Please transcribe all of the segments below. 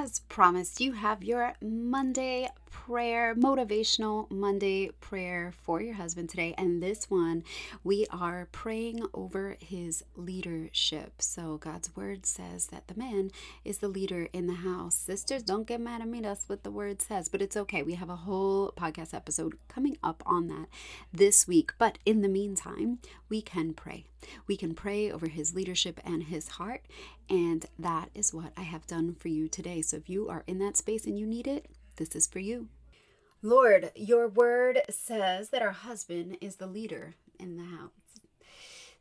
as promised, you have your Monday prayer, motivational Monday prayer for your husband today. And this one, we are praying over his leadership. So God's word says that the man is the leader in the house. Sisters, don't get mad at me. That's what the word says, but it's okay. We have a whole podcast episode coming up on that this week. But in the meantime, we can pray. We can pray over his leadership and his heart. And that is what I have done for you today. So if you are in that space and you need it, this is for you. Lord, your word says that our husband is the leader in the house.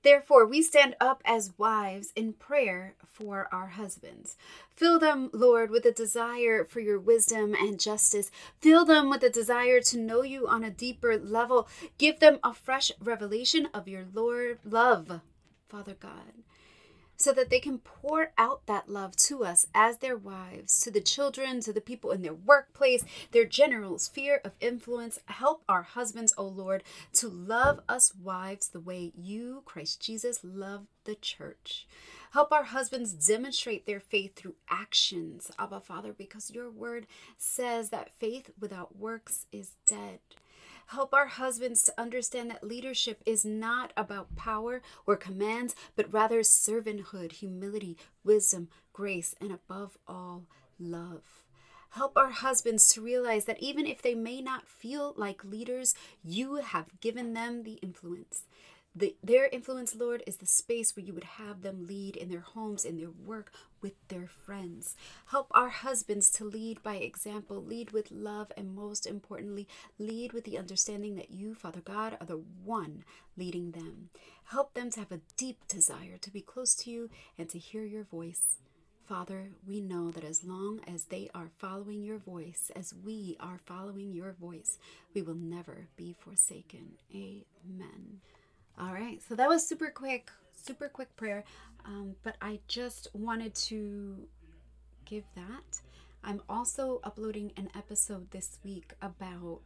Therefore, we stand up as wives in prayer for our husbands. Fill them, Lord, with a desire for your wisdom and justice. Fill them with a desire to know you on a deeper level. Give them a fresh revelation of your Lord love, Father God so that they can pour out that love to us as their wives, to the children, to the people in their workplace, their general sphere of influence. Help our husbands, O Lord, to love us wives the way you, Christ Jesus, love the church. Help our husbands demonstrate their faith through actions, Abba Father, because your word says that faith without works is dead. Help our husbands to understand that leadership is not about power or commands, but rather servanthood, humility, wisdom, grace, and above all, love. Help our husbands to realize that even if they may not feel like leaders, you have given them the influence. The, their influence, Lord, is the space where you would have them lead in their homes, in their work, with their friends. Help our husbands to lead by example, lead with love, and most importantly, lead with the understanding that you, Father God, are the one leading them. Help them to have a deep desire to be close to you and to hear your voice. Father, we know that as long as they are following your voice, as we are following your voice, we will never be forsaken. Amen. All right, so that was super quick, super quick prayer. Um, but I just wanted to give that. I'm also uploading an episode this week about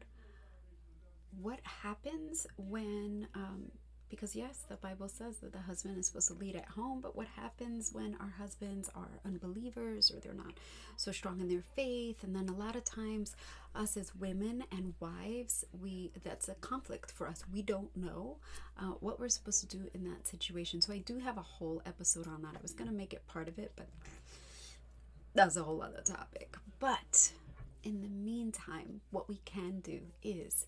what happens when um, because, yes, the Bible says that the husband is supposed to lead at home, but what happens when our husbands are unbelievers or they're not so strong in their faith? And then a lot of times, us as women and wives, we that's a conflict for us. We don't know uh, what we're supposed to do in that situation. So I do have a whole episode on that. I was going to make it part of it, but that's a whole other topic. But in the meantime, what we can do is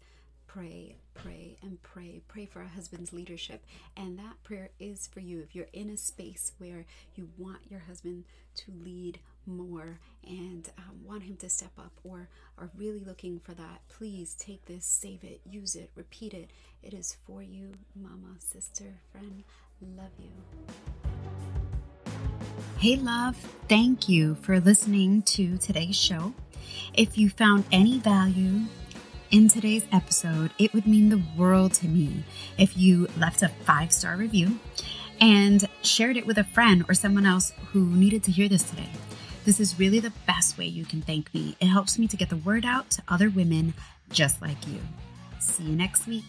pray, pray, and pray. Pray for a husband's leadership. And that prayer is for you. If you're in a space where you want your husband to lead more and um, want him to step up or are really looking for that, please take this, save it, use it, repeat it. It is for you, mama, sister, friend. Love you. Hey, love, thank you for listening to today's show. If you found any value, in today's episode, it would mean the world to me if you left a five star review and shared it with a friend or someone else who needed to hear this today. This is really the best way you can thank me. It helps me to get the word out to other women just like you. See you next week.